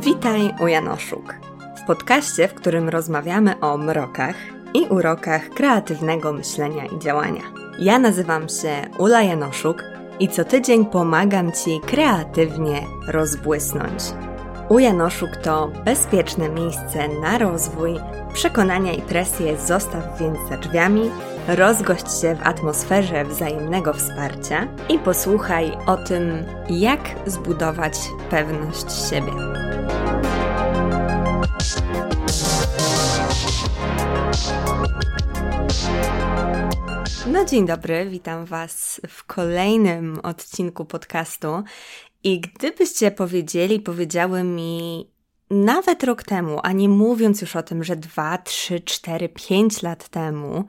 Witaj u Janoszuk. W podcaście, w którym rozmawiamy o mrokach i urokach kreatywnego myślenia i działania. Ja nazywam się Ula Janoszuk i co tydzień pomagam Ci kreatywnie rozbłysnąć. U Janoszuk to bezpieczne miejsce na rozwój, przekonania i presję zostaw więc za drzwiami, rozgość się w atmosferze wzajemnego wsparcia i posłuchaj o tym, jak zbudować pewność siebie. No dzień dobry, witam Was w kolejnym odcinku podcastu. I gdybyście powiedzieli, powiedziały mi nawet rok temu, a nie mówiąc już o tym, że dwa, trzy, cztery, pięć lat temu,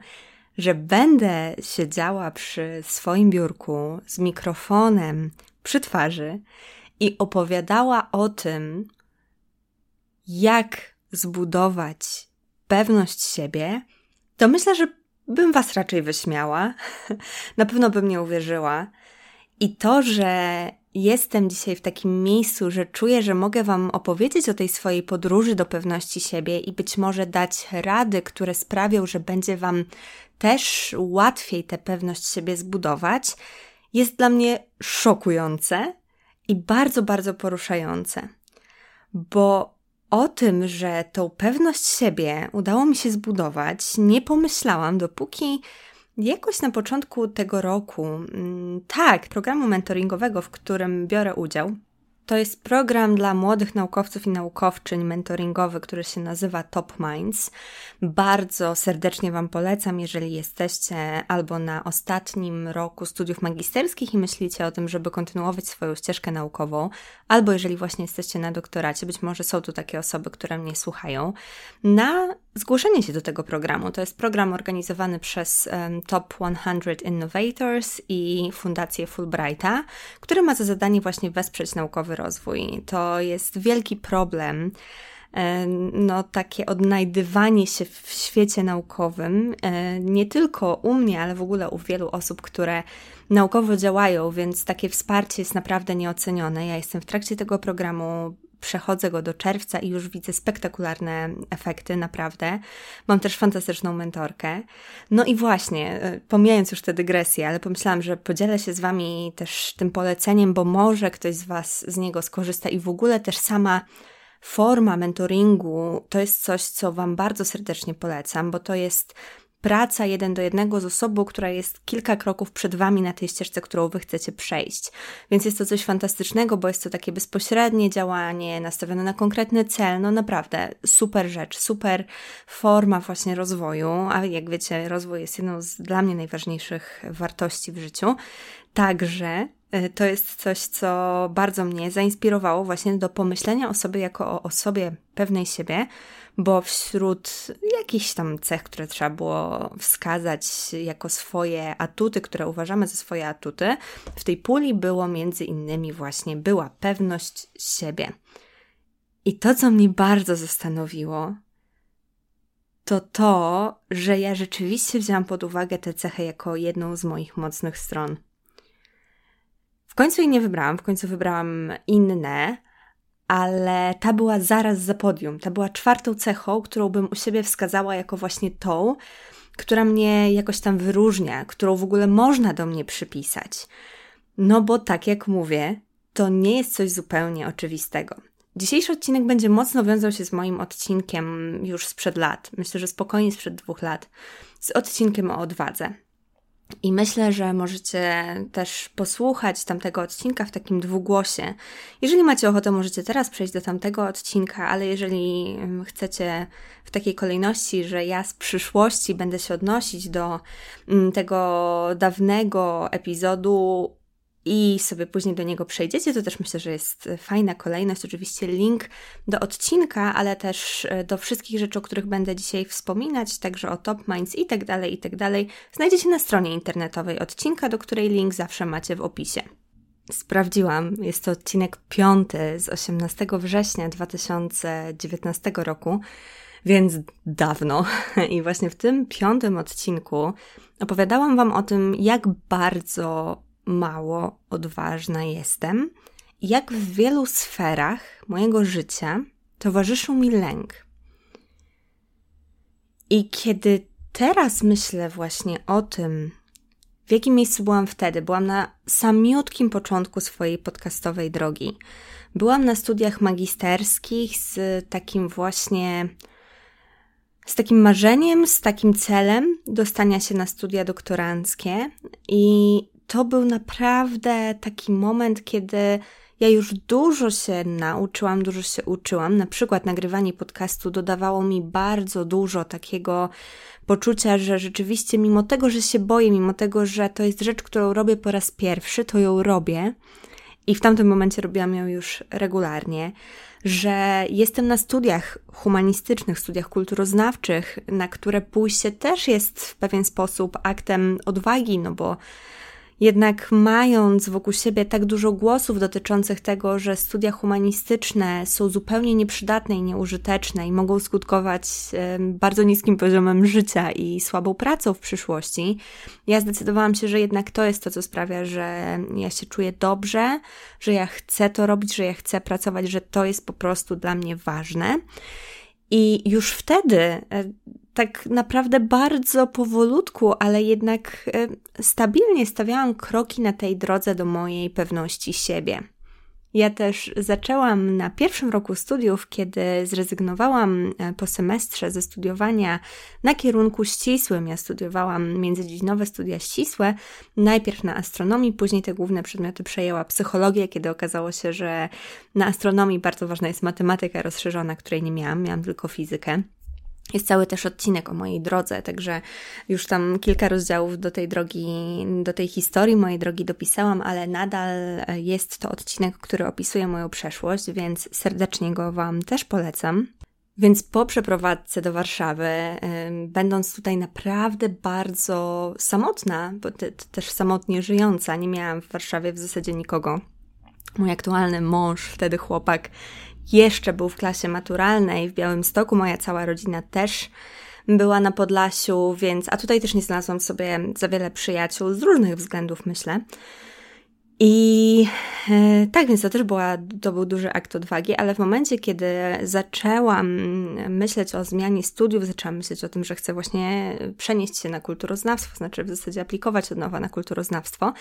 że będę siedziała przy swoim biurku z mikrofonem przy twarzy i opowiadała o tym, jak zbudować pewność siebie, to myślę, że bym was raczej wyśmiała. Na pewno bym nie uwierzyła. I to, że jestem dzisiaj w takim miejscu, że czuję, że mogę Wam opowiedzieć o tej swojej podróży do pewności siebie i być może dać rady, które sprawią, że będzie Wam też łatwiej tę pewność siebie zbudować, jest dla mnie szokujące i bardzo, bardzo poruszające. Bo o tym, że tą pewność siebie udało mi się zbudować, nie pomyślałam, dopóki jakoś na początku tego roku, mm, tak, programu mentoringowego, w którym biorę udział, to jest program dla młodych naukowców i naukowczyń mentoringowy, który się nazywa Top Minds. Bardzo serdecznie Wam polecam, jeżeli jesteście albo na ostatnim roku studiów magisterskich i myślicie o tym, żeby kontynuować swoją ścieżkę naukową, albo jeżeli właśnie jesteście na doktoracie, być może są tu takie osoby, które mnie słuchają, na zgłoszenie się do tego programu. To jest program organizowany przez Top 100 Innovators i Fundację Fulbrighta, który ma za zadanie właśnie wesprzeć naukowy rozwój. To jest wielki problem no, takie odnajdywanie się w świecie naukowym, nie tylko u mnie, ale w ogóle u wielu osób, które naukowo działają, więc takie wsparcie jest naprawdę nieocenione. Ja jestem w trakcie tego programu przechodzę go do czerwca i już widzę spektakularne efekty, naprawdę. Mam też fantastyczną mentorkę. No i właśnie, e, pomijając już te dygresje, ale pomyślałam, że podzielę się z Wami też tym poleceniem, bo może ktoś z Was z niego skorzysta i w ogóle też sama forma mentoringu to jest coś, co Wam bardzo serdecznie polecam, bo to jest praca jeden do jednego z osobą, która jest kilka kroków przed Wami na tej ścieżce, którą Wy chcecie przejść. Więc jest to coś fantastycznego, bo jest to takie bezpośrednie działanie, nastawione na konkretny cel. No naprawdę, super rzecz, super forma właśnie rozwoju, a jak wiecie, rozwój jest jedną z dla mnie najważniejszych wartości w życiu. Także y, to jest coś, co bardzo mnie zainspirowało właśnie do pomyślenia o sobie jako o osobie pewnej siebie, bo wśród jakichś tam cech, które trzeba było wskazać jako swoje atuty, które uważamy za swoje atuty, w tej puli było między innymi właśnie była pewność siebie. I to, co mnie bardzo zastanowiło, to to, że ja rzeczywiście wzięłam pod uwagę tę cechę jako jedną z moich mocnych stron. W końcu jej nie wybrałam, w końcu wybrałam inne, ale ta była zaraz za podium. Ta była czwartą cechą, którą bym u siebie wskazała jako właśnie tą, która mnie jakoś tam wyróżnia, którą w ogóle można do mnie przypisać. No bo tak jak mówię, to nie jest coś zupełnie oczywistego. Dzisiejszy odcinek będzie mocno wiązał się z moim odcinkiem już sprzed lat, myślę, że spokojnie sprzed dwóch lat, z odcinkiem o odwadze. I myślę, że możecie też posłuchać tamtego odcinka w takim dwugłosie. Jeżeli macie ochotę, możecie teraz przejść do tamtego odcinka, ale jeżeli mm, chcecie w takiej kolejności, że ja z przyszłości będę się odnosić do mm, tego dawnego epizodu i sobie później do niego przejdziecie, to też myślę, że jest fajna kolejność. Oczywiście link do odcinka, ale też e, do wszystkich rzeczy, o których będę dzisiaj wspominać, także o Top Minds i tak dalej, i tak dalej, znajdziecie na stronie internetowej odcinka, do której link zawsze macie w opisie. Sprawdziłam, jest to odcinek piąty z 18 września 2019 roku, więc dawno. I właśnie w tym piątym odcinku opowiadałam Wam o tym, jak bardzo mało odważna jestem jak w wielu sferach mojego życia towarzyszył mi lęk. I kiedy teraz myślę właśnie o tym, w jakim miejscu byłam wtedy, byłam na samiutkim początku swojej podcastowej drogi. Byłam na studiach magisterskich z takim właśnie z takim marzeniem, z takim celem dostania się na studia doktoranckie i to był naprawdę taki moment, kiedy ja już dużo się nauczyłam, dużo się uczyłam. Na przykład nagrywanie podcastu dodawało mi bardzo dużo takiego poczucia, że rzeczywiście, mimo tego, że się boję, mimo tego, że to jest rzecz, którą robię po raz pierwszy, to ją robię. I w tamtym momencie robiłam ją już regularnie, że jestem na studiach humanistycznych, studiach kulturoznawczych, na które pójście też jest w pewien sposób aktem odwagi, no bo jednak mając wokół siebie tak dużo głosów dotyczących tego, że studia humanistyczne są zupełnie nieprzydatne i nieużyteczne i mogą skutkować bardzo niskim poziomem życia i słabą pracą w przyszłości, ja zdecydowałam się, że jednak to jest to, co sprawia, że ja się czuję dobrze, że ja chcę to robić, że ja chcę pracować, że to jest po prostu dla mnie ważne. I już wtedy e, tak naprawdę bardzo powolutku, ale jednak e, stabilnie stawiałam kroki na tej drodze do mojej pewności siebie. Ja też zaczęłam na pierwszym roku studiów, kiedy zrezygnowałam e, po semestrze ze studiowania na kierunku ścisłym. Ja studiowałam międzydziedzinowe studia ścisłe, najpierw na astronomii, później te główne przedmioty przejęła psychologia, kiedy okazało się, że na astronomii bardzo ważna jest matematyka rozszerzona, której nie miałam, miałam tylko fizykę. Jest cały też odcinek o mojej drodze, także już tam kilka rozdziałów do tej drogi, do tej historii mojej drogi dopisałam, ale nadal jest to odcinek, który opisuje moją przeszłość, więc serdecznie go Wam też polecam. Więc po przeprowadzce do Warszawy, będąc tutaj naprawdę bardzo samotna, bo te, też samotnie żyjąca, nie miałam w Warszawie w zasadzie nikogo. Mój aktualny mąż, wtedy chłopak, jeszcze był w klasie maturalnej w Białymstoku. Moja cała rodzina też była na Podlasiu, więc, a tutaj też nie znalazłam sobie za wiele przyjaciół z różnych względów, myślę. I e, tak, więc to też była, to był duży akt odwagi, ale w momencie, kiedy zaczęłam myśleć o zmianie studiów, zaczęłam myśleć o tym, że chcę właśnie przenieść się na kulturoznawstwo, znaczy w zasadzie aplikować od nowa na kulturoznawstwo,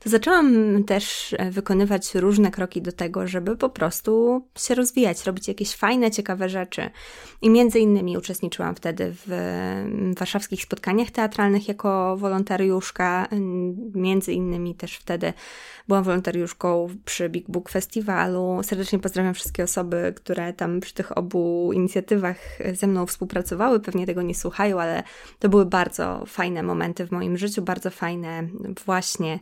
to zaczęłam też wykonywać różne kroki do tego, żeby po prostu się rozwijać, robić jakieś fajne, ciekawe rzeczy. I między innymi uczestniczyłam wtedy w warszawskich spotkaniach teatralnych jako wolontariuszka, między innymi też wtedy Byłam wolontariuszką przy Big Book Festiwalu. Serdecznie pozdrawiam wszystkie osoby, które tam przy tych obu inicjatywach ze mną współpracowały. Pewnie tego nie słuchają, ale to były bardzo fajne momenty w moim życiu, bardzo fajne właśnie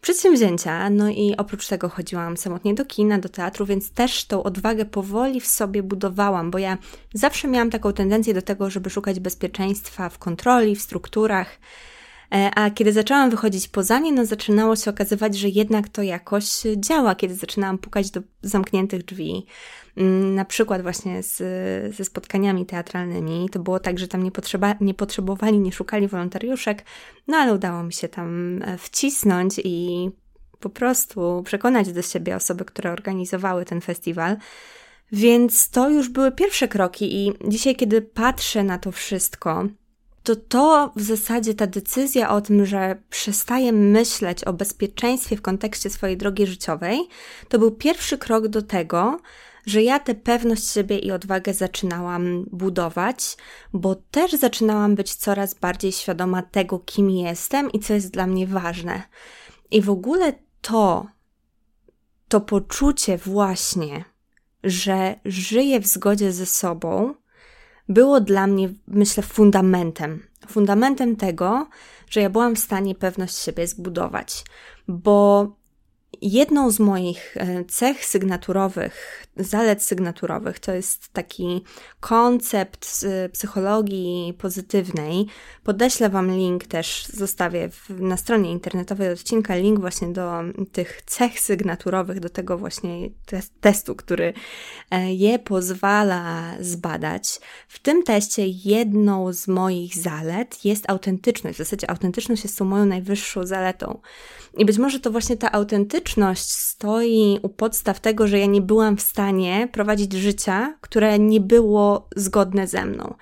przedsięwzięcia. No i oprócz tego chodziłam samotnie do kina, do teatru, więc też tą odwagę powoli w sobie budowałam, bo ja zawsze miałam taką tendencję do tego, żeby szukać bezpieczeństwa w kontroli, w strukturach. E, a kiedy zaczęłam wychodzić poza nie, no zaczynało się okazywać, że jednak to jakoś działa, kiedy zaczynałam pukać do zamkniętych drzwi. Mm, na przykład właśnie z, ze spotkaniami teatralnymi. To było tak, że tam nie, potrzeba, nie potrzebowali, nie szukali wolontariuszek, no ale udało mi się tam e, wcisnąć i po prostu przekonać do siebie osoby, które organizowały ten festiwal. Więc to już były pierwsze kroki, i dzisiaj, kiedy patrzę na to wszystko, to to w zasadzie ta decyzja o tym, że przestaję myśleć o bezpieczeństwie w kontekście swojej drogi życiowej, to był pierwszy krok do tego, że ja tę pewność siebie i odwagę zaczynałam budować, bo też zaczynałam być coraz bardziej świadoma tego, kim jestem i co jest dla mnie ważne. I w ogóle to, to poczucie właśnie, że żyję w zgodzie ze sobą, było dla mnie, myślę, fundamentem. Fundamentem tego, że ja byłam w stanie pewność siebie zbudować, bo jedną z moich e, cech sygnaturowych, zalet sygnaturowych, to jest taki koncept z psychologii pozytywnej. Podeślę Wam link też, zostawię w, na stronie internetowej odcinka link właśnie do tych cech sygnaturowych, do tego właśnie testu, który e, je pozwala zbadać. W tym teście jedną z moich zalet jest autentyczność. W zasadzie autentyczność jest tą moją najwyższą zaletą. I być może to właśnie ta autentyczność autentyczność stoi u podstaw tego, że ja nie byłam w stanie prowadzić życia, które nie było zgodne ze mną.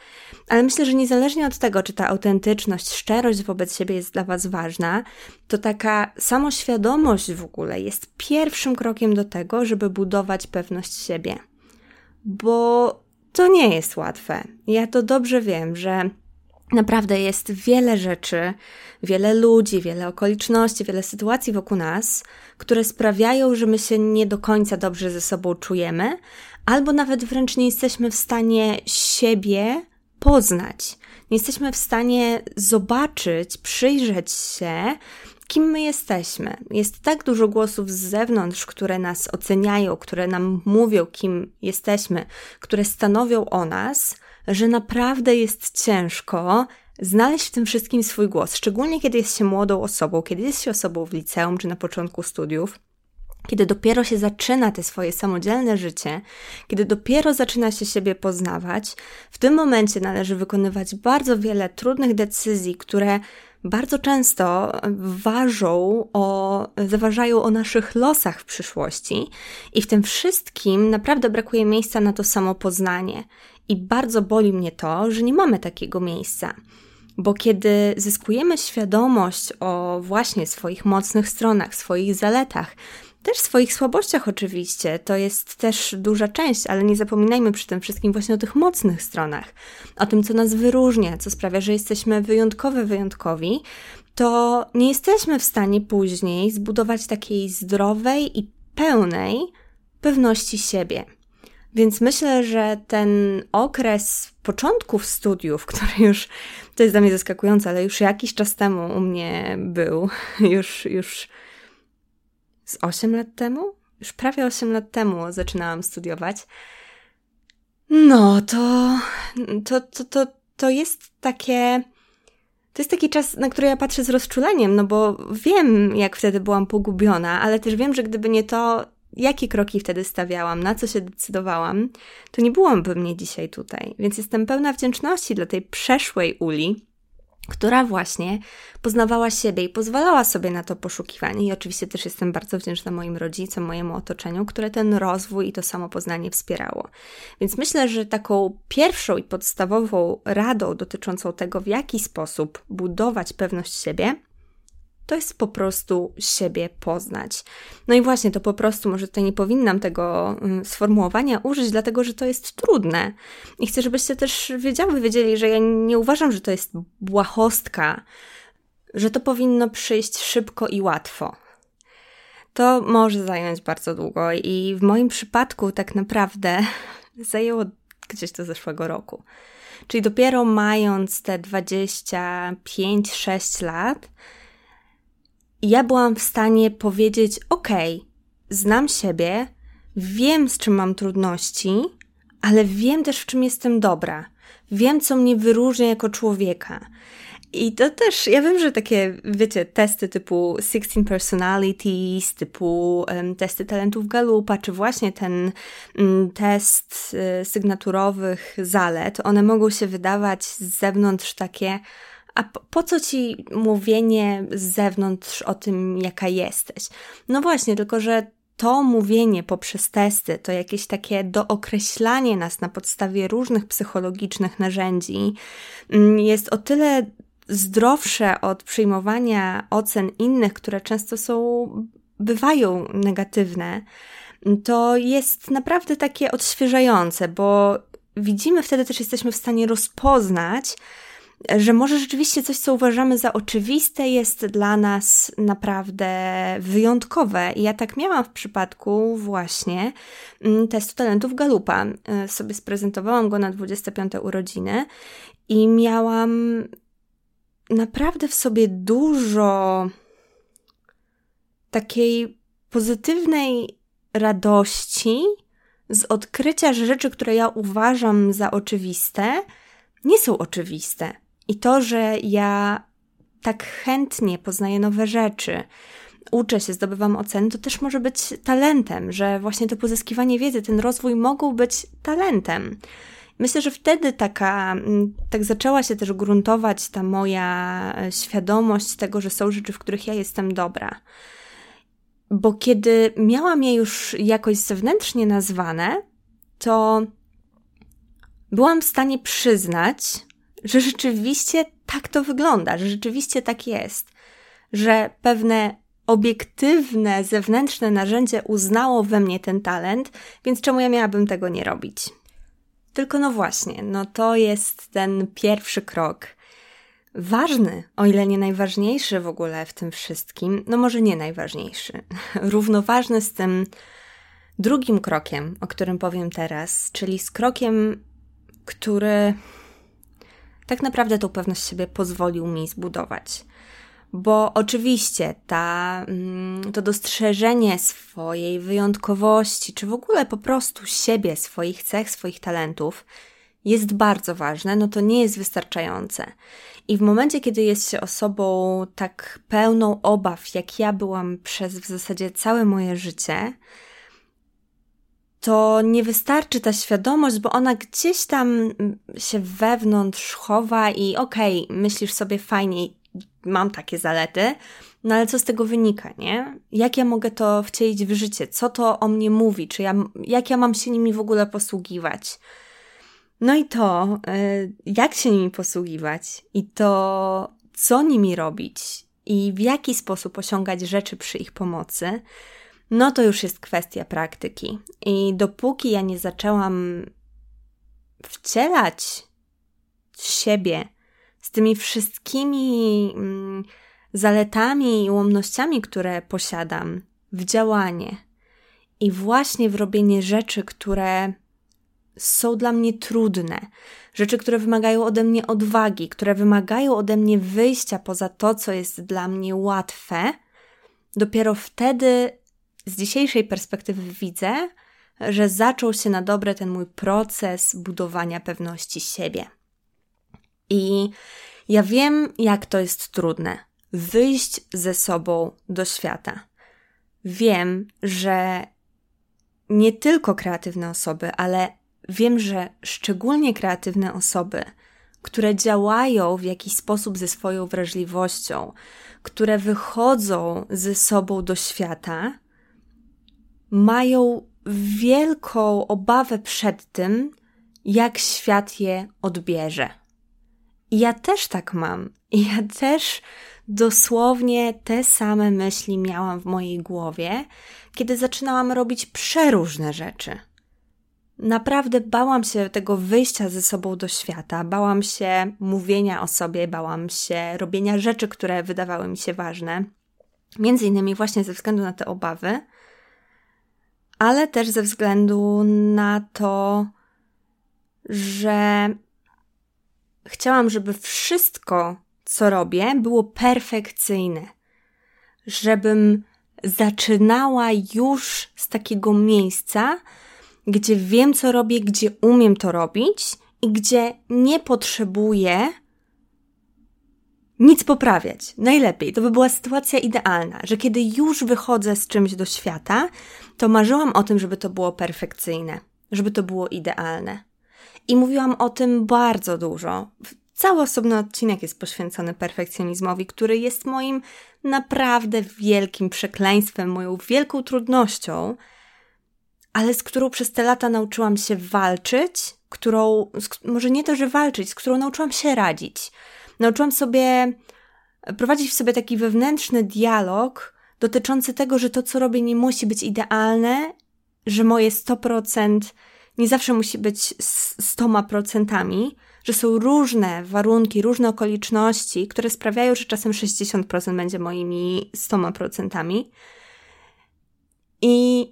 Ale myślę, że niezależnie od tego, czy ta autentyczność, szczerość wobec siebie jest dla Was ważna, to taka samoświadomość w ogóle jest pierwszym krokiem do tego, żeby budować pewność siebie. Bo to nie jest łatwe. Ja to dobrze wiem, że Naprawdę jest wiele rzeczy, wiele ludzi, wiele okoliczności, wiele sytuacji wokół nas, które sprawiają, że my się nie do końca dobrze ze sobą czujemy, albo nawet wręcz nie jesteśmy w stanie siebie poznać. Nie jesteśmy w stanie zobaczyć, przyjrzeć się, kim my jesteśmy. Jest tak dużo głosów z zewnątrz, które nas oceniają, które nam mówią, kim jesteśmy, które stanowią o nas, że naprawdę jest ciężko znaleźć w tym wszystkim swój głos, szczególnie kiedy jest się młodą osobą, kiedy jest się osobą w liceum czy na początku studiów. Kiedy dopiero się zaczyna te swoje samodzielne życie, kiedy dopiero zaczyna się siebie poznawać, w tym momencie należy wykonywać bardzo wiele trudnych decyzji, które bardzo często ważą o, zaważają o naszych losach w przyszłości i w tym wszystkim naprawdę brakuje miejsca na to samo poznanie. I bardzo boli mnie to, że nie mamy takiego miejsca. Bo kiedy zyskujemy świadomość o właśnie swoich mocnych stronach, swoich zaletach, też swoich słabościach oczywiście, to jest też duża część, ale nie zapominajmy przy tym wszystkim właśnie o tych mocnych stronach, o tym, co nas wyróżnia, co sprawia, że jesteśmy wyjątkowe, wyjątkowi, to nie jesteśmy w stanie później zbudować takiej zdrowej i pełnej pewności siebie. Więc myślę, że ten okres początków studiów, który już, to jest dla mnie zaskakujące, ale już jakiś czas temu u mnie był, już, już z 8 lat temu? Już prawie 8 lat temu zaczynałam studiować. No, to, to, to, to, to jest takie. To jest taki czas, na który ja patrzę z rozczuleniem, no bo wiem, jak wtedy byłam pogubiona, ale też wiem, że gdyby nie to, jakie kroki wtedy stawiałam, na co się decydowałam, to nie byłam mnie dzisiaj tutaj. Więc jestem pełna wdzięczności dla tej przeszłej Uli, która właśnie poznawała siebie i pozwalała sobie na to poszukiwanie. I oczywiście też jestem bardzo wdzięczna moim rodzicom, mojemu otoczeniu, które ten rozwój i to samo poznanie wspierało. Więc myślę, że taką pierwszą i podstawową radą dotyczącą tego, w jaki sposób budować pewność siebie, to jest po prostu siebie poznać. No i właśnie to po prostu, może tutaj nie powinnam tego mm, sformułowania użyć, dlatego że to jest trudne. I chcę, żebyście też wiedziały, wiedzieli, że ja nie uważam, że to jest błahostka, że to powinno przyjść szybko i łatwo. To może zająć bardzo długo i w moim przypadku tak naprawdę zajęło gdzieś do zeszłego roku. Czyli dopiero mając te 25-6 lat, ja byłam w stanie powiedzieć: OK, znam siebie, wiem z czym mam trudności, ale wiem też w czym jestem dobra. Wiem, co mnie wyróżnia jako człowieka. I to też, ja wiem, że takie, wiecie, testy typu 16 Personalities, typu um, testy talentów Galupa, czy właśnie ten um, test y, sygnaturowych zalet, one mogą się wydawać z zewnątrz takie, a po, co ci mówienie z zewnątrz o tym, jaka jesteś? No właśnie, tylko że to mówienie poprzez testy, to jakieś takie dookreślanie nas na podstawie różnych psychologicznych narzędzi mm, jest o tyle zdrowsze od przyjmowania ocen innych, które często są, bywają negatywne, to jest naprawdę takie odświeżające, bo widzimy wtedy też jesteśmy w stanie rozpoznać, że może rzeczywiście coś, co uważamy za oczywiste, jest dla nas naprawdę wyjątkowe. I ja tak miałam w przypadku właśnie mm, testu talentów Galupa. E, sobie sprezentowałam go na 25 urodziny i miałam naprawdę w sobie dużo takiej pozytywnej radości z odkrycia, że rzeczy, które ja uważam za oczywiste, nie są oczywiste. I to, że ja tak chętnie poznaję nowe rzeczy, uczę się, zdobywam oceny, to też może być talentem, że właśnie to pozyskiwanie wiedzy, ten rozwój mogą być talentem. Myślę, że wtedy taka, mm, tak zaczęła się też gruntować ta moja e, świadomość tego, że są rzeczy, w których ja jestem dobra. bo kiedy miałam je już jakoś zewnętrznie nazwane, to byłam w stanie przyznać, że rzeczywiście tak to wygląda, że rzeczywiście tak jest, że pewne obiektywne, zewnętrzne narzędzie uznało we mnie ten talent, więc czemu ja miałabym tego nie robić? Tylko no właśnie, no to jest ten pierwszy krok. Ważny, o ile nie najważniejszy w ogóle w tym wszystkim, no może nie najważniejszy, równoważny z tym drugim krokiem, o którym powiem teraz, czyli z krokiem, który tak naprawdę tą pewność siebie pozwolił mi zbudować. Bo oczywiście ta, mm, to dostrzeżenie swojej wyjątkowości, czy w ogóle po prostu siebie, swoich cech, swoich talentów, jest bardzo ważne, no to nie jest wystarczające. I w momencie, kiedy jest się osobą tak pełną obaw, jak ja byłam przez w zasadzie całe moje życie, to nie wystarczy ta świadomość, bo ona gdzieś tam się wewnątrz chowa i okej, okay, myślisz sobie fajnie, mam takie zalety, no ale co z tego wynika, nie? Jak ja mogę to wcielić w życie? Co to o mnie mówi? Czy ja, jak ja mam się nimi w ogóle posługiwać? No i to, y, jak się nimi posługiwać i to, co nimi robić i w jaki sposób osiągać rzeczy przy ich pomocy, no to już jest kwestia praktyki. I dopóki ja nie zaczęłam wcielać siebie z tymi wszystkimi mm, zaletami i ułomnościami, które posiadam, w działanie i właśnie w robienie rzeczy, które są dla mnie trudne, rzeczy, które wymagają ode mnie odwagi, które wymagają ode mnie wyjścia poza to, co jest dla mnie łatwe, dopiero wtedy z dzisiejszej perspektywy widzę, że zaczął się na dobre ten mój proces budowania pewności siebie. I ja wiem, jak to jest trudne wyjść ze sobą do świata. Wiem, że nie tylko kreatywne osoby, ale wiem, że szczególnie kreatywne osoby, które działają w jakiś sposób ze swoją wrażliwością, które wychodzą ze sobą do świata, mają wielką obawę przed tym, jak świat je odbierze. I ja też tak mam. I ja też dosłownie te same myśli miałam w mojej głowie, kiedy zaczynałam robić przeróżne rzeczy. Naprawdę bałam się tego wyjścia ze sobą do świata, bałam się mówienia o sobie, bałam się robienia rzeczy, które wydawały mi się ważne. Między innymi właśnie ze względu na te obawy, ale też ze względu na to, że chciałam, żeby wszystko, co robię, było perfekcyjne. Żebym zaczynała już z takiego miejsca, gdzie wiem, co robię, gdzie umiem to robić i gdzie nie potrzebuję nic poprawiać. Najlepiej. To by była sytuacja idealna, że kiedy już wychodzę z czymś do świata, to marzyłam o tym, żeby to było perfekcyjne, żeby to było idealne. I mówiłam o tym bardzo dużo. Cały osobny odcinek jest poświęcony perfekcjonizmowi, który jest moim naprawdę wielkim przekleństwem, moją wielką trudnością, ale z którą przez te lata nauczyłam się walczyć, którą, może nie to, że walczyć, z którą nauczyłam się radzić. Nauczyłam sobie prowadzić w sobie taki wewnętrzny dialog dotyczący tego, że to, co robię, nie musi być idealne, że moje 100% nie zawsze musi być 100%, że są różne warunki, różne okoliczności, które sprawiają, że czasem 60% będzie moimi 100%. I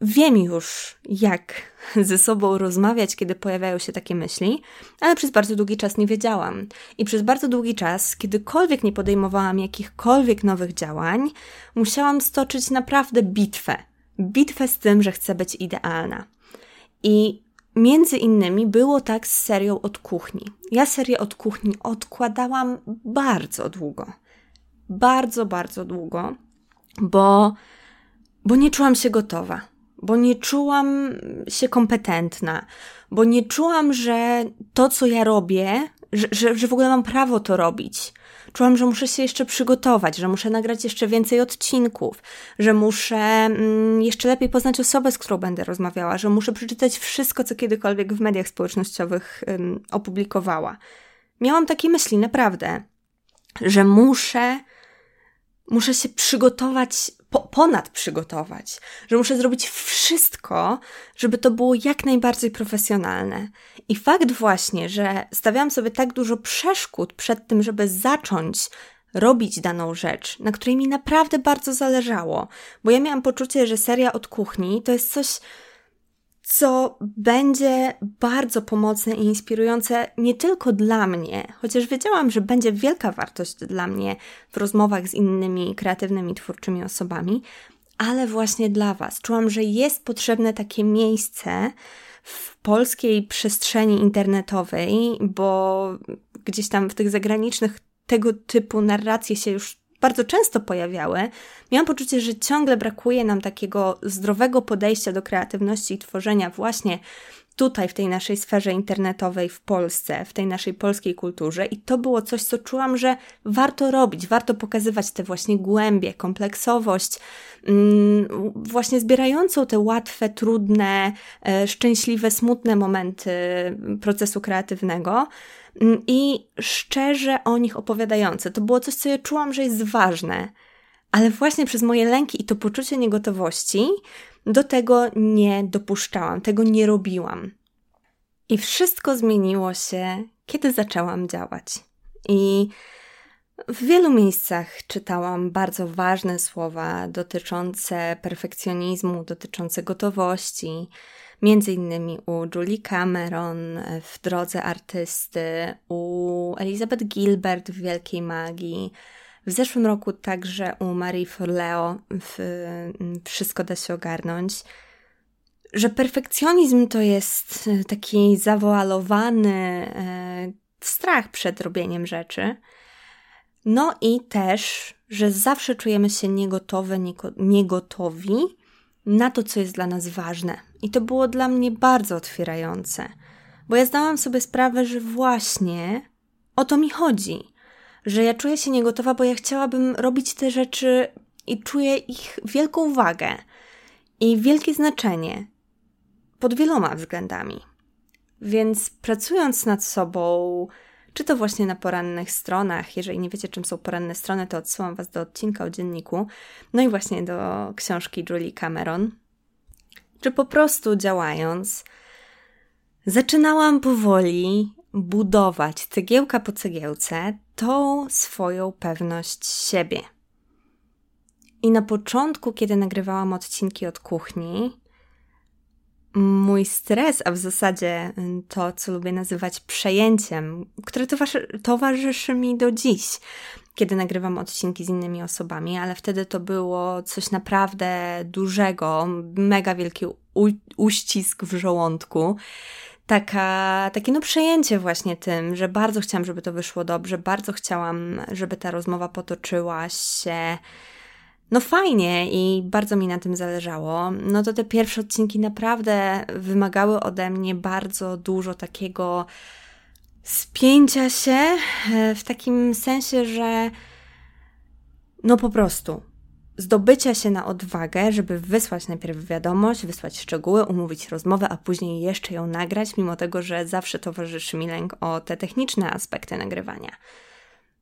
wiem już, jak ze sobą rozmawiać, kiedy pojawiają się takie myśli, ale przez bardzo długi czas nie wiedziałam. I przez bardzo długi czas, kiedykolwiek nie podejmowałam jakichkolwiek nowych działań, musiałam stoczyć naprawdę bitwę. Bitwę z tym, że chcę być idealna. I między innymi było tak z serią od kuchni. Ja serię od kuchni odkładałam bardzo długo. Bardzo, bardzo długo, bo, bo nie czułam się gotowa, bo nie czułam się kompetentna, bo nie czułam, że to, co ja robię, że, że, że w ogóle mam prawo to robić. Czułam, że muszę się jeszcze przygotować, że muszę nagrać jeszcze więcej odcinków, że muszę mm, jeszcze lepiej poznać osobę, z którą będę rozmawiała, że muszę przeczytać wszystko, co kiedykolwiek w mediach społecznościowych opublikowała. Miałam takie myśli, naprawdę, że muszę muszę się przygotować, po, ponad przygotować, że muszę zrobić wszystko, żeby to było jak najbardziej profesjonalne. I fakt właśnie, że stawiałam sobie tak dużo przeszkód przed tym, żeby zacząć robić daną rzecz, na której mi naprawdę bardzo zależało, bo ja miałam poczucie, że seria od kuchni to jest coś, co będzie bardzo pomocne i inspirujące nie tylko dla mnie, chociaż wiedziałam, że będzie wielka wartość dla mnie w rozmowach z innymi kreatywnymi, twórczymi osobami, ale właśnie dla Was. Czułam, że jest potrzebne takie miejsce w polskiej przestrzeni internetowej, bo gdzieś tam w tych zagranicznych tego typu narracje się już bardzo często pojawiały, miałam poczucie, że ciągle brakuje nam takiego zdrowego podejścia do kreatywności i tworzenia właśnie tutaj, w tej naszej sferze internetowej w Polsce, w tej naszej polskiej kulturze, i to było coś, co czułam, że warto robić, warto pokazywać te właśnie głębie, kompleksowość, mm, właśnie zbierającą te łatwe, trudne, e, szczęśliwe, smutne momenty procesu kreatywnego i szczerze o nich opowiadające. To było coś, co ja czułam, że jest ważne. Ale właśnie przez moje lęki i to poczucie niegotowości do tego nie dopuszczałam, tego nie robiłam. I wszystko zmieniło się, kiedy zaczęłam działać. I w wielu miejscach czytałam bardzo ważne słowa dotyczące perfekcjonizmu, dotyczące gotowości, między innymi u Julie Cameron w Drodze Artysty, u Elizabeth Gilbert w Wielkiej Magii, w zeszłym roku także u Marii Forleo w mm, Wszystko da się ogarnąć, że perfekcjonizm to jest e, taki zawoalowany e, strach przed robieniem rzeczy. No i też, że zawsze czujemy się niegotowe, niegotowi na to, co jest dla nas ważne. I to było dla mnie bardzo otwierające, bo ja zdałam sobie sprawę, że właśnie o to mi chodzi że ja czuję się niegotowa, bo ja chciałabym robić te rzeczy i czuję ich wielką wagę i wielkie znaczenie pod wieloma względami. Więc pracując nad sobą, czy to właśnie na porannych stronach, jeżeli nie wiecie, czym są poranne strony, to odsyłam Was do odcinka o dzienniku, no i właśnie do książki Julie Cameron, czy po prostu działając, zaczynałam powoli budować cegiełka po cegiełce tą swoją pewność siebie. I na początku, kiedy nagrywałam odcinki od kuchni, mój stres, a w zasadzie to, co lubię nazywać przejęciem, które towarzyszy mi do dziś, kiedy nagrywam odcinki z innymi osobami, ale wtedy to było coś naprawdę dużego, mega wielki uścisk w żołądku. Taka, takie no przejęcie właśnie tym, że bardzo chciałam, żeby to wyszło dobrze, bardzo chciałam, żeby ta rozmowa potoczyła się no fajnie i bardzo mi na tym zależało, no to te pierwsze odcinki naprawdę wymagały ode mnie bardzo dużo takiego spięcia się e, w takim sensie, że no po prostu zdobycia się na odwagę, żeby wysłać najpierw wiadomość, wysłać szczegóły, umówić rozmowę, a później jeszcze ją nagrać, mimo tego, że zawsze towarzyszy mi lęk o te techniczne aspekty nagrywania.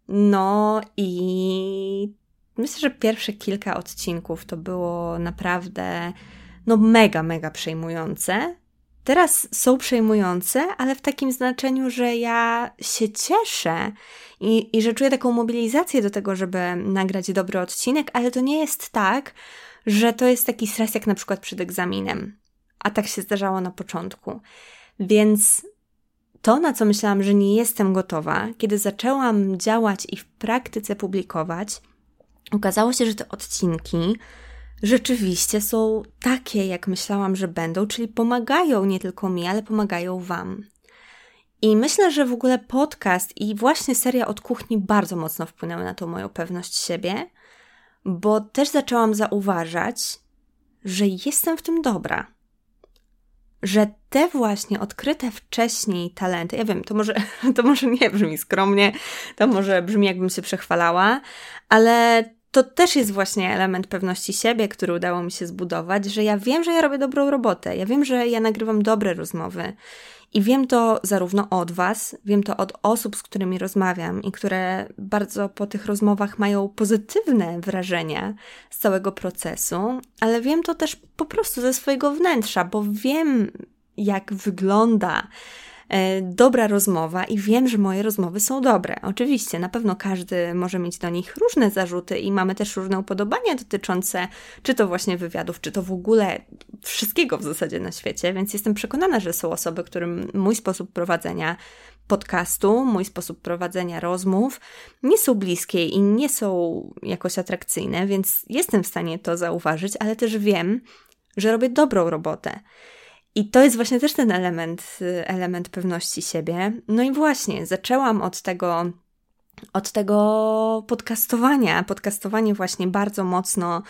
No i myślę, że pierwsze kilka odcinków to było naprawdę no mega, mega przejmujące. Teraz są przejmujące, ale w takim znaczeniu, że ja się cieszę i, i że czuję taką mobilizację do tego, żeby nagrać dobry odcinek, ale to nie jest tak, że to jest taki stres jak na przykład przed egzaminem. A tak się zdarzało na początku. Więc to, na co myślałam, że nie jestem gotowa, kiedy zaczęłam działać i w praktyce publikować, okazało się, że te odcinki rzeczywiście są takie, jak myślałam, że będą, czyli pomagają nie tylko mi, ale pomagają Wam. I myślę, że w ogóle podcast i właśnie seria od kuchni bardzo mocno wpłynęły na tą moją pewność siebie, bo też zaczęłam zauważać, że jestem w tym dobra. że te właśnie odkryte wcześniej talenty, ja wiem, to może, to może nie brzmi skromnie, to może brzmi jakbym się przechwalała, ale to też jest właśnie element pewności siebie, który udało mi się zbudować, że ja wiem, że ja robię dobrą robotę, ja wiem, że ja nagrywam dobre rozmowy. I wiem to zarówno od Was, wiem to od osób, z którymi rozmawiam i które bardzo po tych rozmowach mają pozytywne wrażenia z całego procesu, ale wiem to też po prostu ze swojego wnętrza, bo wiem, jak wygląda dobra rozmowa i wiem, że moje rozmowy są dobre. Oczywiście, na pewno każdy może mieć do nich różne zarzuty i mamy też różne upodobania dotyczące czy to właśnie wywiadów, czy to w ogóle wszystkiego w zasadzie na świecie, więc jestem przekonana, że są osoby, którym mój sposób prowadzenia podcastu, mój sposób prowadzenia rozmów nie są bliskie i nie są jakoś atrakcyjne, więc jestem w stanie to zauważyć, ale też wiem, że robię dobrą robotę. I to jest właśnie też ten element, element pewności siebie. No i właśnie, zaczęłam od tego, od tego podcastowania. Podcastowanie właśnie bardzo mocno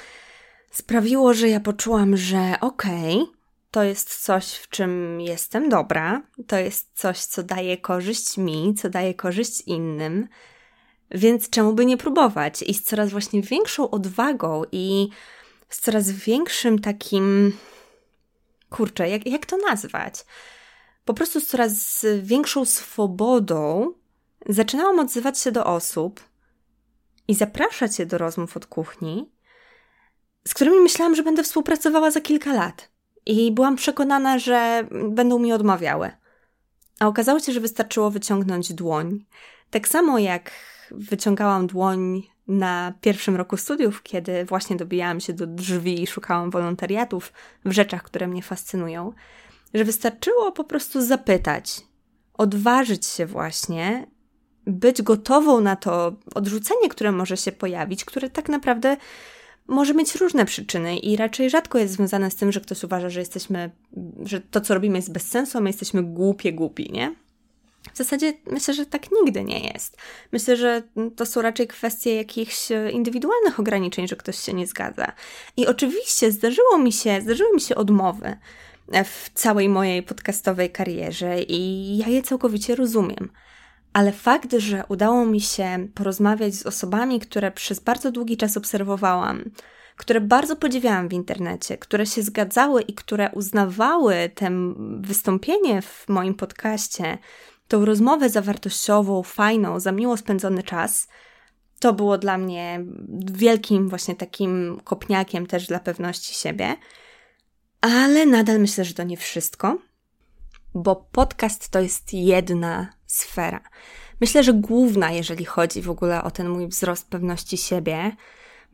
sprawiło, że ja poczułam, że okej, okay, to jest coś, w czym jestem dobra, to jest coś, co daje korzyść mi, co daje korzyść innym, więc czemu by nie próbować? I z coraz właśnie większą odwagą i z coraz większym takim kurczę, jak, jak to nazwać? Po prostu z coraz większą swobodą zaczynałam odzywać się do osób i zapraszać je do rozmów od kuchni, z którymi myślałam, że będę współpracowała za kilka lat. I byłam przekonana, że będą mi odmawiały. A okazało się, że wystarczyło wyciągnąć dłoń. Tak samo jak wyciągałam dłoń na pierwszym roku studiów, kiedy właśnie dobijałam się do drzwi i szukałam wolontariatów w rzeczach, które mnie fascynują, że wystarczyło po prostu zapytać, odważyć się właśnie, być gotową na to odrzucenie, które może się pojawić, które tak naprawdę może mieć różne przyczyny i raczej rzadko jest związane z tym, że ktoś uważa, że jesteśmy, że to, co robimy jest bez sensu, a my jesteśmy głupie, głupi, nie? W zasadzie myślę, że tak nigdy nie jest. Myślę, że to są raczej kwestie jakichś e, indywidualnych ograniczeń, że ktoś się nie zgadza. I oczywiście zdarzyło mi się, zdarzyły mi się odmowy e, w całej mojej podcastowej karierze i ja je całkowicie rozumiem. Ale fakt, że udało mi się porozmawiać z osobami, które przez bardzo długi czas obserwowałam, które bardzo podziwiałam w internecie, które się zgadzały i które uznawały to wystąpienie w moim podcaście tą rozmowę zawartościową, fajną, za miło spędzony czas, to było dla mnie wielkim właśnie takim kopniakiem też dla pewności siebie. Ale nadal myślę, że to nie wszystko, bo podcast to jest jedna sfera. Myślę, że główna, jeżeli chodzi w ogóle o ten mój wzrost pewności siebie,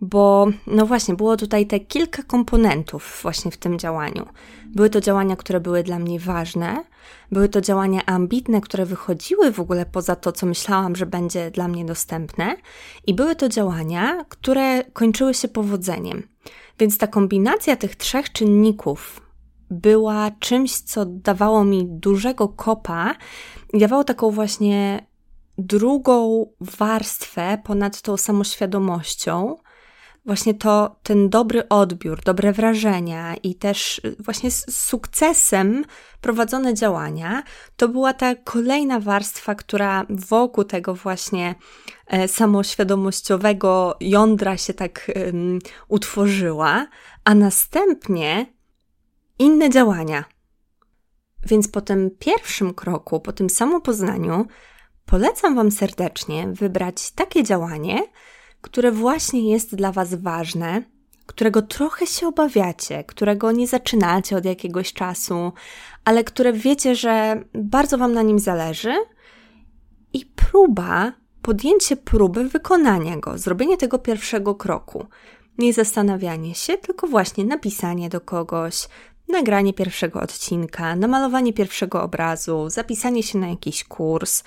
bo no właśnie, było tutaj te kilka komponentów właśnie w tym działaniu. Były to działania, które były dla mnie ważne, były to działania ambitne, które wychodziły w ogóle poza to, co myślałam, że będzie dla mnie dostępne, i były to działania, które kończyły się powodzeniem. Więc ta kombinacja tych trzech czynników była czymś, co dawało mi dużego kopa i dawało taką właśnie drugą warstwę ponad tą samoświadomością, właśnie to ten dobry odbiór, dobre wrażenia i też y, właśnie z sukcesem prowadzone działania, to była ta kolejna warstwa, która wokół tego właśnie e, samoświadomościowego jądra się tak um, utworzyła, a następnie inne działania. Więc po tym pierwszym kroku, po tym samopoznaniu, polecam Wam serdecznie wybrać takie działanie, które właśnie jest dla Was ważne, którego trochę się obawiacie, którego nie zaczynacie od jakiegoś czasu, ale które wiecie, że bardzo Wam na nim zależy, i próba, podjęcie próby wykonania go, zrobienie tego pierwszego kroku. Nie zastanawianie się, tylko właśnie napisanie do kogoś, nagranie pierwszego odcinka, namalowanie pierwszego obrazu, zapisanie się na jakiś kurs,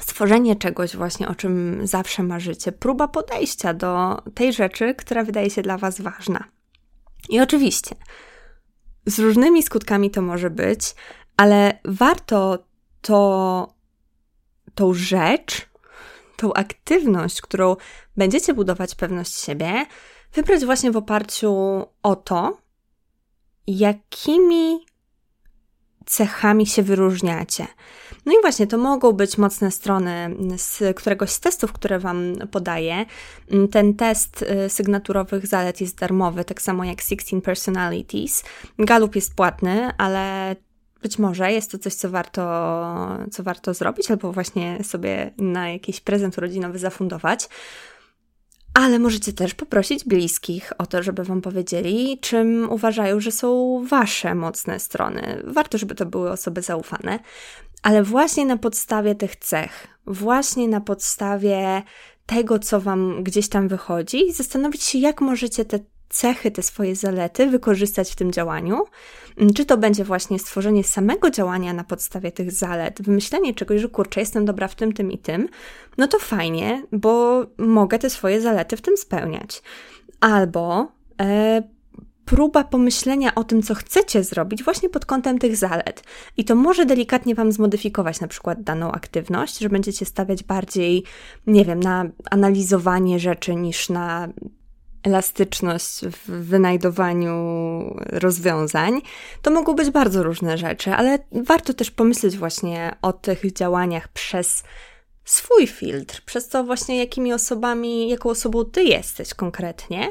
stworzenie czegoś właśnie, o czym zawsze marzycie, próba podejścia do tej rzeczy, która wydaje się dla Was ważna. I oczywiście, z różnymi skutkami to może być, ale warto to, tą rzecz, tą aktywność, którą będziecie budować pewność siebie, wybrać właśnie w oparciu o to, jakimi cechami się wyróżniacie. No i właśnie, to mogą być mocne strony z któregoś z testów, które Wam podaję. Ten test y, sygnaturowych zalet jest darmowy, tak samo jak 16 Personalities. Galup jest płatny, ale być może jest to coś, co warto, co warto zrobić, albo właśnie sobie na jakiś prezent urodzinowy zafundować. Ale możecie też poprosić bliskich o to, żeby Wam powiedzieli, czym uważają, że są Wasze mocne strony. Warto, żeby to były osoby zaufane, ale właśnie na podstawie tych cech, właśnie na podstawie tego, co Wam gdzieś tam wychodzi, zastanowić się, jak możecie te cechy, te swoje zalety wykorzystać w tym działaniu. Mm, czy to będzie właśnie stworzenie samego działania na podstawie tych zalet, wymyślenie czegoś, że kurczę, jestem dobra w tym, tym i tym, no to fajnie, bo mogę te swoje zalety w tym spełniać. Albo e, próba pomyślenia o tym, co chcecie zrobić, właśnie pod kątem tych zalet. I to może delikatnie Wam zmodyfikować na przykład daną aktywność, że będziecie stawiać bardziej, nie wiem, na analizowanie rzeczy niż na elastyczność w wynajdowaniu rozwiązań, to mogą być bardzo różne rzeczy, ale warto też pomyśleć właśnie o tych działaniach przez swój filtr, przez to właśnie jakimi osobami, jaką osobą ty jesteś konkretnie.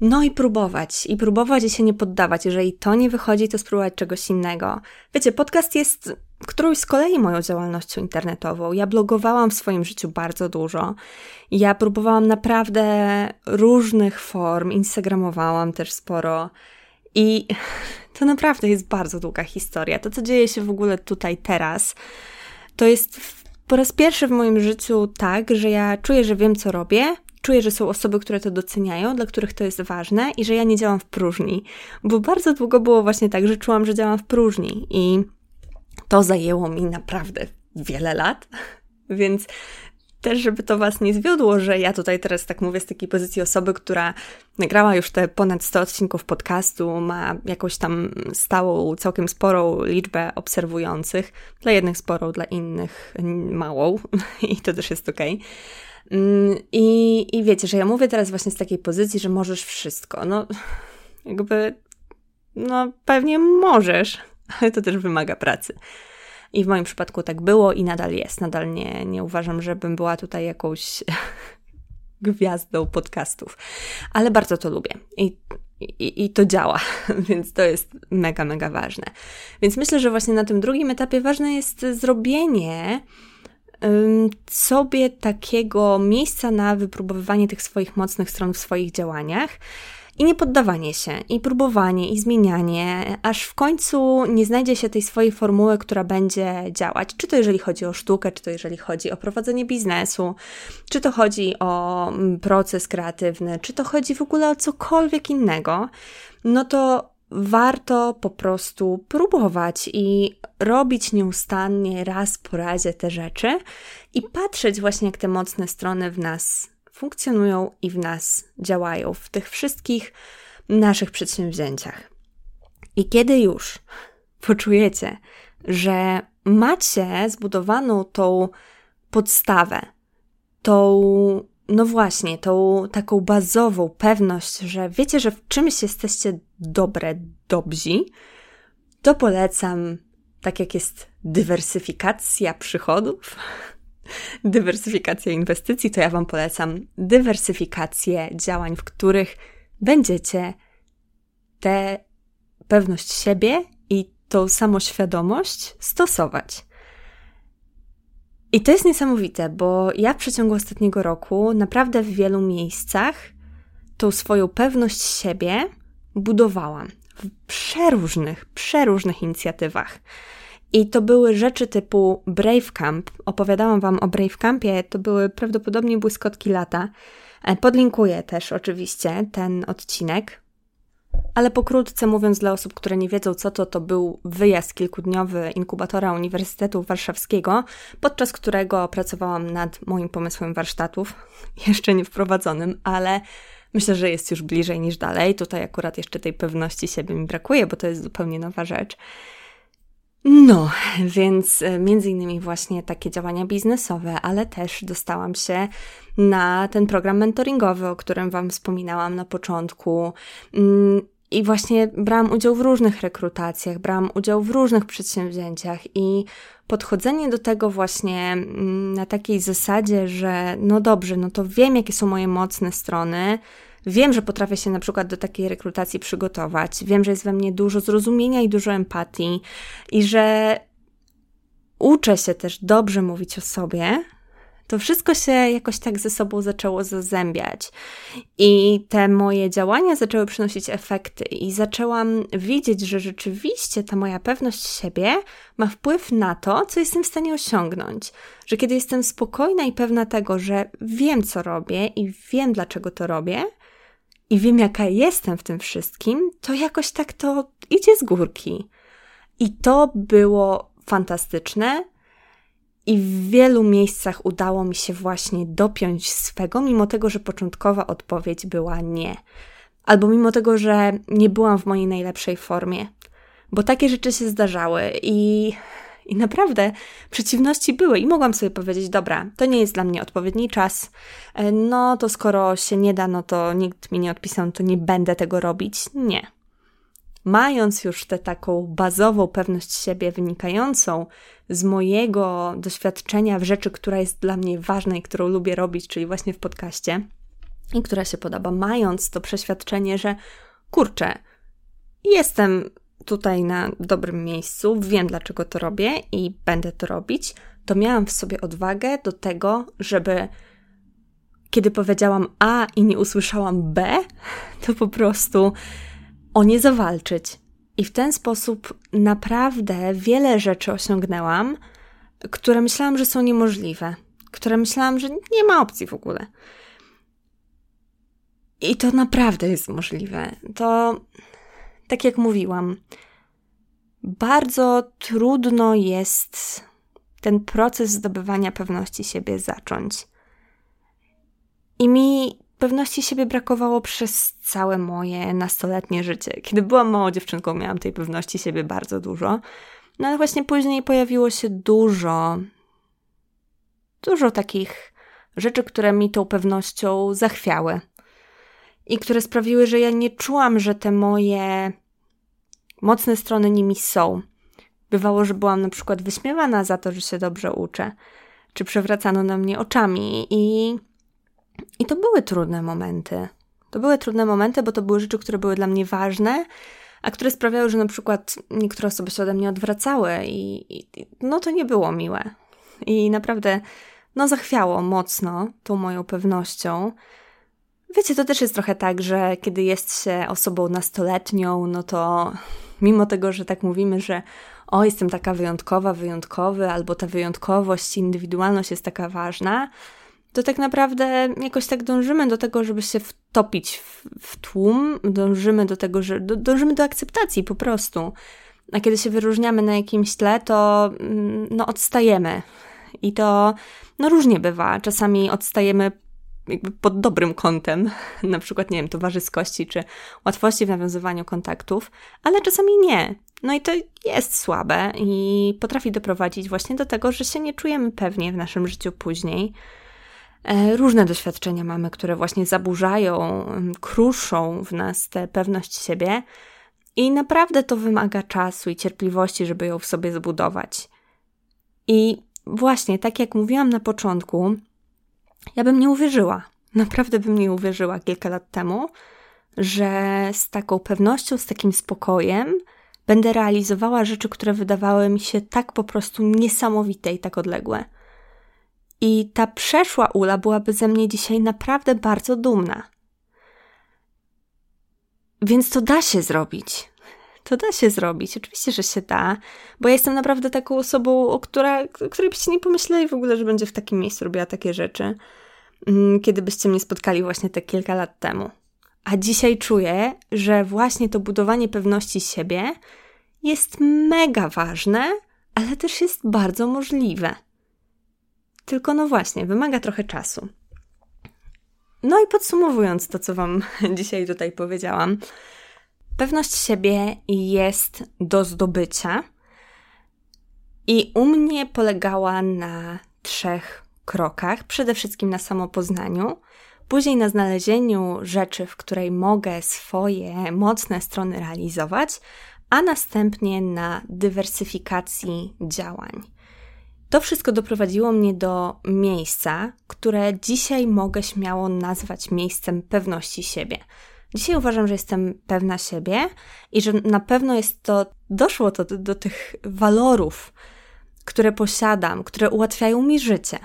No i próbować, i próbować i się nie poddawać. Jeżeli to nie wychodzi, to spróbować czegoś innego. Wiecie, podcast jest którąś z kolei moją działalnością internetową. Ja blogowałam w swoim życiu bardzo dużo. Ja próbowałam naprawdę różnych form, instagramowałam też sporo. I to naprawdę jest bardzo długa historia. To, co dzieje się w ogóle tutaj teraz, to jest po raz pierwszy w moim życiu tak, że ja czuję, że wiem, co robię, czuję, że są osoby, które to doceniają, dla których to jest ważne i że ja nie działam w próżni. Bo bardzo długo było właśnie tak, że czułam, że działam w próżni i to zajęło mi naprawdę wiele lat, więc też, żeby to Was nie zwiodło, że ja tutaj teraz tak mówię z takiej pozycji osoby, która nagrała już te ponad 100 odcinków podcastu, ma jakąś tam stałą, całkiem sporą liczbę obserwujących, dla jednych sporą, dla innych małą i to też jest okej. Okay. Mm, I, I wiecie, że ja mówię teraz właśnie z takiej pozycji, że możesz wszystko. No, jakby, no pewnie możesz, ale to też wymaga pracy. I w moim przypadku tak było i nadal jest. Nadal nie, nie uważam, żebym była tutaj jakąś gwiazdą podcastów, ale bardzo to lubię i, i, i to działa, więc to jest mega, mega ważne. Więc myślę, że właśnie na tym drugim etapie ważne jest zrobienie sobie takiego miejsca na wypróbowywanie tych swoich mocnych stron w swoich działaniach i nie poddawanie się, i próbowanie, i zmienianie, aż w końcu nie znajdzie się tej swojej formuły, która będzie działać. Czy to jeżeli chodzi o sztukę, czy to jeżeli chodzi o prowadzenie biznesu, czy to chodzi o mm, proces kreatywny, czy to chodzi w ogóle o cokolwiek innego, no to warto po prostu próbować i robić nieustannie raz po razie te rzeczy i patrzeć właśnie, jak te mocne strony w nas funkcjonują i w nas działają, w tych wszystkich naszych przedsięwzięciach. I kiedy już poczujecie, że macie zbudowaną tą podstawę, tą, no właśnie, tą taką bazową pewność, że wiecie, że w czymś jesteście dobre, dobrzy, to polecam, tak jak jest dywersyfikacja przychodów, dywersyfikacja inwestycji, to ja Wam polecam dywersyfikację działań, w których będziecie tę pewność siebie i tą samoświadomość stosować. I to jest niesamowite, bo ja w przeciągu ostatniego roku naprawdę w wielu miejscach tą swoją pewność siebie budowałam w przeróżnych, przeróżnych inicjatywach. I to były rzeczy typu Brave Camp. Opowiadałam Wam o Brave Campie, to były prawdopodobnie błyskotki lata. E, podlinkuję też oczywiście ten odcinek. Ale pokrótce mówiąc dla osób, które nie wiedzą co to, to był wyjazd kilkudniowy inkubatora Uniwersytetu Warszawskiego, podczas którego pracowałam nad moim pomysłem warsztatów, jeszcze nie wprowadzonym, ale myślę, że jest już bliżej niż dalej. Tutaj akurat jeszcze tej pewności siebie mi brakuje, bo to jest zupełnie nowa rzecz. No, więc e, między innymi właśnie takie działania biznesowe, ale też dostałam się na ten program mentoringowy, o którym Wam wspominałam na początku. I właśnie brałam udział w różnych rekrutacjach, brałam udział w różnych przedsięwzięciach i podchodzenie do tego właśnie mm, na takiej zasadzie, że no dobrze, no to wiem, jakie są moje mocne strony, wiem, że potrafię się na przykład do takiej rekrutacji przygotować, wiem, że jest we mnie dużo zrozumienia i dużo empatii i że uczę się też dobrze mówić o sobie, to wszystko się jakoś tak ze sobą zaczęło zazębiać. I te moje działania zaczęły przynosić efekty, i zaczęłam widzieć, że rzeczywiście ta moja pewność siebie ma wpływ na to, co jestem w stanie osiągnąć. Że kiedy jestem spokojna i pewna tego, że wiem, co robię i wiem, dlaczego to robię, i wiem, jaka jestem w tym wszystkim, to jakoś tak to idzie z górki. I to było fantastyczne i w wielu miejscach udało mi się właśnie dopiąć swego, mimo tego, że początkowa odpowiedź była nie. Albo mimo tego, że nie byłam w mojej najlepszej formie. Bo takie rzeczy się zdarzały i, i naprawdę przeciwności były. I mogłam sobie powiedzieć: Dobra, to nie jest dla mnie odpowiedni czas. E, no to skoro się nie da, no to nikt mi nie odpisał, to nie będę tego robić. Nie mając już tę taką bazową pewność siebie wynikającą z mojego doświadczenia w rzeczy, która jest dla mnie ważna i którą lubię robić, czyli właśnie w podcaście i która się podoba, mając to przeświadczenie, że kurczę, jestem tutaj na dobrym miejscu, wiem dlaczego to robię i będę to robić, to miałam w sobie odwagę do tego, żeby kiedy powiedziałam A i nie usłyszałam B, to po prostu o nie zawalczyć. I w ten sposób naprawdę wiele rzeczy osiągnęłam, które myślałam, że są niemożliwe, które myślałam, że nie ma opcji w ogóle. I to naprawdę jest możliwe. To, tak jak mówiłam, bardzo trudno jest ten proces zdobywania pewności siebie zacząć. I mi pewności siebie brakowało przez całe moje nastoletnie życie. Kiedy byłam małą dziewczynką, miałam tej pewności siebie bardzo dużo. No ale właśnie później pojawiło się dużo, dużo takich rzeczy, które mi tą pewnością zachwiały. I które sprawiły, że ja nie czułam, że te moje mocne strony nimi są. Bywało, że byłam na przykład wyśmiewana za to, że się dobrze uczę, czy przewracano na mnie oczami i i to były trudne momenty. To były trudne momenty, bo to były rzeczy, które były dla mnie ważne, a które sprawiały, że na przykład niektóre osoby się ode mnie odwracały i, i no to nie było miłe. I naprawdę, no zachwiało mocno tą moją pewnością. Wiecie, to też jest trochę tak, że kiedy jest się osobą nastoletnią, no to mimo tego, że tak mówimy, że o, jestem taka wyjątkowa, wyjątkowy, albo ta wyjątkowość, indywidualność jest taka ważna, to tak naprawdę jakoś tak dążymy do tego, żeby się wtopić w, w tłum, dążymy do tego, że do, dążymy do akceptacji po prostu. A kiedy się wyróżniamy na jakimś tle, to mm, no, odstajemy. I to no, różnie bywa. Czasami odstajemy jakby pod dobrym kątem, na przykład, nie wiem, towarzyskości czy łatwości w nawiązywaniu kontaktów, ale czasami nie. No i to jest słabe i potrafi doprowadzić właśnie do tego, że się nie czujemy pewnie w naszym życiu później. E, różne doświadczenia mamy, które właśnie zaburzają, kruszą w nas tę pewność siebie, i naprawdę to wymaga czasu i cierpliwości, żeby ją w sobie zbudować. I właśnie, tak jak mówiłam na początku, ja bym nie uwierzyła, naprawdę bym nie uwierzyła kilka lat temu, że z taką pewnością, z takim spokojem będę realizowała rzeczy, które wydawały mi się tak po prostu niesamowite i tak odległe. I ta przeszła Ula byłaby ze mnie dzisiaj naprawdę bardzo dumna. Więc to da się zrobić. To da się zrobić. Oczywiście, że się da, bo ja jestem naprawdę taką osobą, o, która, o której byście nie pomyśleli w ogóle, że będzie w takim miejscu robiła takie rzeczy, mm, kiedy byście mnie spotkali właśnie te kilka lat temu. A dzisiaj czuję, że właśnie to budowanie pewności siebie jest mega ważne, ale też jest bardzo możliwe. Tylko no właśnie, wymaga trochę czasu. No i podsumowując to, co Wam dzisiaj tutaj powiedziałam, pewność siebie jest do zdobycia i u mnie polegała na trzech krokach. Przede wszystkim na samopoznaniu, później na znalezieniu rzeczy, w której mogę swoje mocne strony realizować, a następnie na dywersyfikacji działań. To wszystko doprowadziło mnie do miejsca, które dzisiaj mogę śmiało nazwać miejscem pewności siebie. Dzisiaj uważam, że jestem pewna siebie i że na pewno jest to, doszło to do, do tych walorów, które posiadam, które ułatwiają mi życie.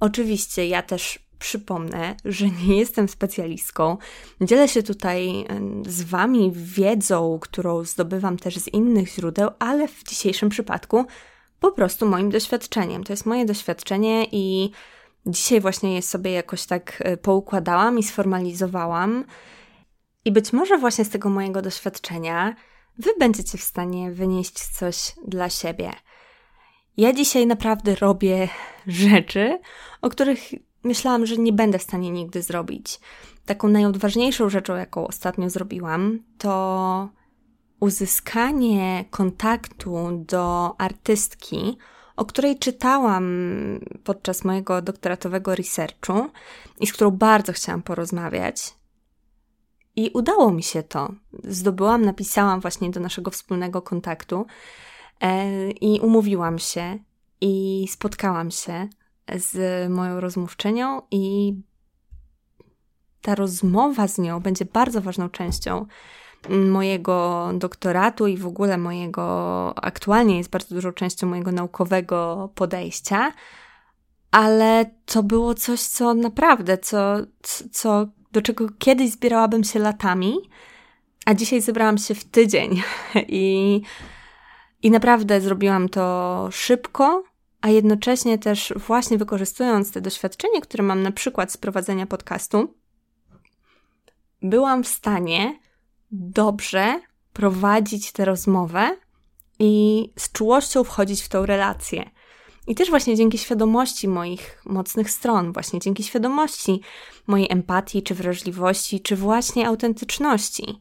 Oczywiście ja też przypomnę, że nie jestem specjalistką. Dzielę się tutaj z Wami wiedzą, którą zdobywam też z innych źródeł, ale w dzisiejszym przypadku po prostu moim doświadczeniem. To jest moje doświadczenie i dzisiaj właśnie je sobie jakoś tak e, poukładałam i sformalizowałam. I być może właśnie z tego mojego doświadczenia Wy będziecie w stanie wynieść coś dla siebie. Ja dzisiaj naprawdę robię rzeczy, o których myślałam, że nie będę w stanie nigdy zrobić. Taką najodważniejszą rzeczą, jaką ostatnio zrobiłam, to uzyskanie kontaktu do artystki, o której czytałam podczas mojego doktoratowego researchu i z którą bardzo chciałam porozmawiać. I udało mi się to. Zdobyłam, napisałam właśnie do naszego wspólnego kontaktu e, i umówiłam się i spotkałam się z moją rozmówczynią i ta rozmowa z nią będzie bardzo ważną częścią mojego doktoratu i w ogóle mojego, aktualnie jest bardzo dużą częścią mojego naukowego podejścia, ale to było coś, co naprawdę, co, co, do czego kiedyś zbierałabym się latami, a dzisiaj zebrałam się w tydzień. I, i naprawdę zrobiłam to szybko, a jednocześnie też właśnie wykorzystując te doświadczenie, które mam na przykład z prowadzenia podcastu, byłam w stanie dobrze prowadzić tę rozmowę i z czułością wchodzić w tą relację. I też właśnie dzięki świadomości moich mocnych stron, właśnie dzięki świadomości mojej empatii, czy wrażliwości, czy właśnie autentyczności.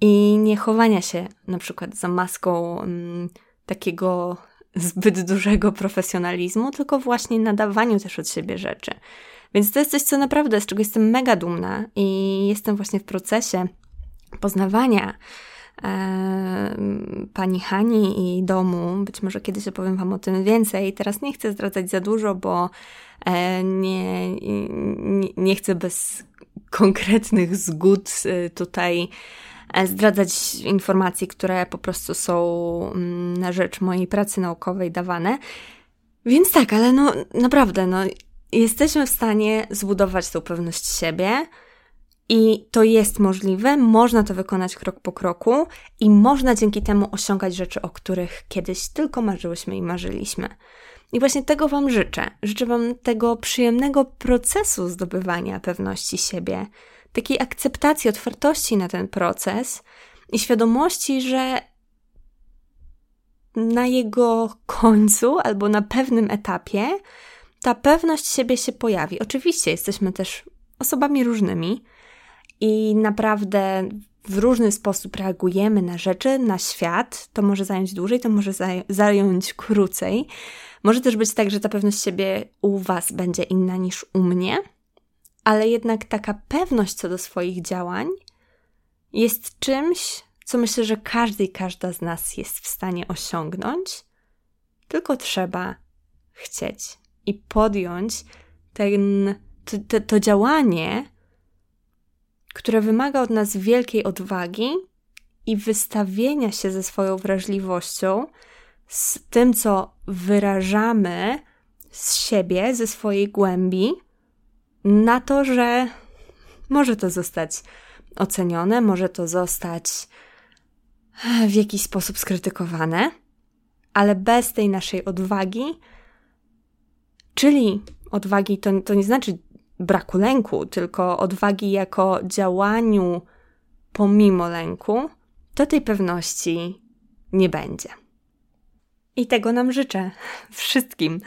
I nie chowania się na przykład za maską mm, takiego zbyt dużego profesjonalizmu, tylko właśnie nadawaniu też od siebie rzeczy. Więc to jest coś, co naprawdę, z czego jestem mega dumna i jestem właśnie w procesie poznawania pani Hani i domu. Być może kiedyś opowiem Wam o tym więcej. Teraz nie chcę zdradzać za dużo, bo e, nie, nie, nie chcę bez konkretnych zgód e, tutaj e, zdradzać informacji, które po prostu są mm, na rzecz mojej pracy naukowej dawane. Więc tak, ale no naprawdę, no jesteśmy w stanie zbudować tą pewność siebie i to jest możliwe, można to wykonać krok po kroku i można dzięki temu osiągać rzeczy, o których kiedyś tylko marzyłyśmy i marzyliśmy. I właśnie tego Wam życzę. Życzę Wam tego przyjemnego procesu zdobywania pewności siebie, takiej akceptacji, otwartości na ten proces i świadomości, że na jego końcu albo na pewnym etapie ta pewność siebie się pojawi. Oczywiście jesteśmy też osobami różnymi i naprawdę w różny sposób reagujemy na rzeczy, na świat. To może zająć dłużej, to może zająć krócej. Może też być tak, że ta pewność siebie u Was będzie inna niż u mnie, ale jednak taka pewność co do swoich działań jest czymś, co myślę, że każdy i każda z nas jest w stanie osiągnąć, tylko trzeba chcieć i podjąć ten, to, to, to działanie, które wymaga od nas wielkiej odwagi i wystawienia się ze swoją wrażliwością, z tym, co wyrażamy z siebie, ze swojej głębi, na to, że może to zostać ocenione, może to zostać w jakiś sposób skrytykowane, ale bez tej naszej odwagi, czyli odwagi to, to nie znaczy braku lęku, tylko odwagi jako działaniu pomimo lęku, to tej pewności nie będzie. I tego nam życzę wszystkim.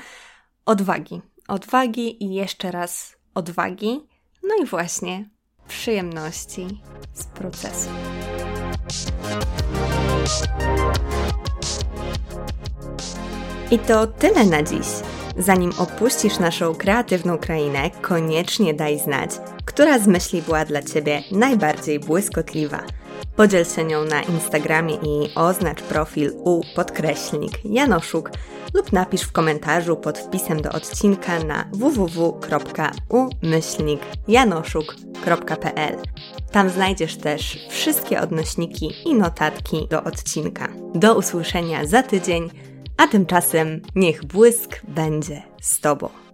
Odwagi. Odwagi i jeszcze raz odwagi. No i właśnie przyjemności z procesu. I to tyle na dziś. Zanim opuścisz naszą kreatywną krainę, koniecznie daj znać, która z myśli była dla Ciebie najbardziej błyskotliwa. Podziel się nią na Instagramie i oznacz profil u podkreślnik Janoszuk lub napisz w komentarzu pod wpisem do odcinka na www.umyślnikjanoszuk.pl. Tam znajdziesz też wszystkie odnośniki i notatki do odcinka. Do usłyszenia za tydzień, a tymczasem niech błysk będzie z Tobą.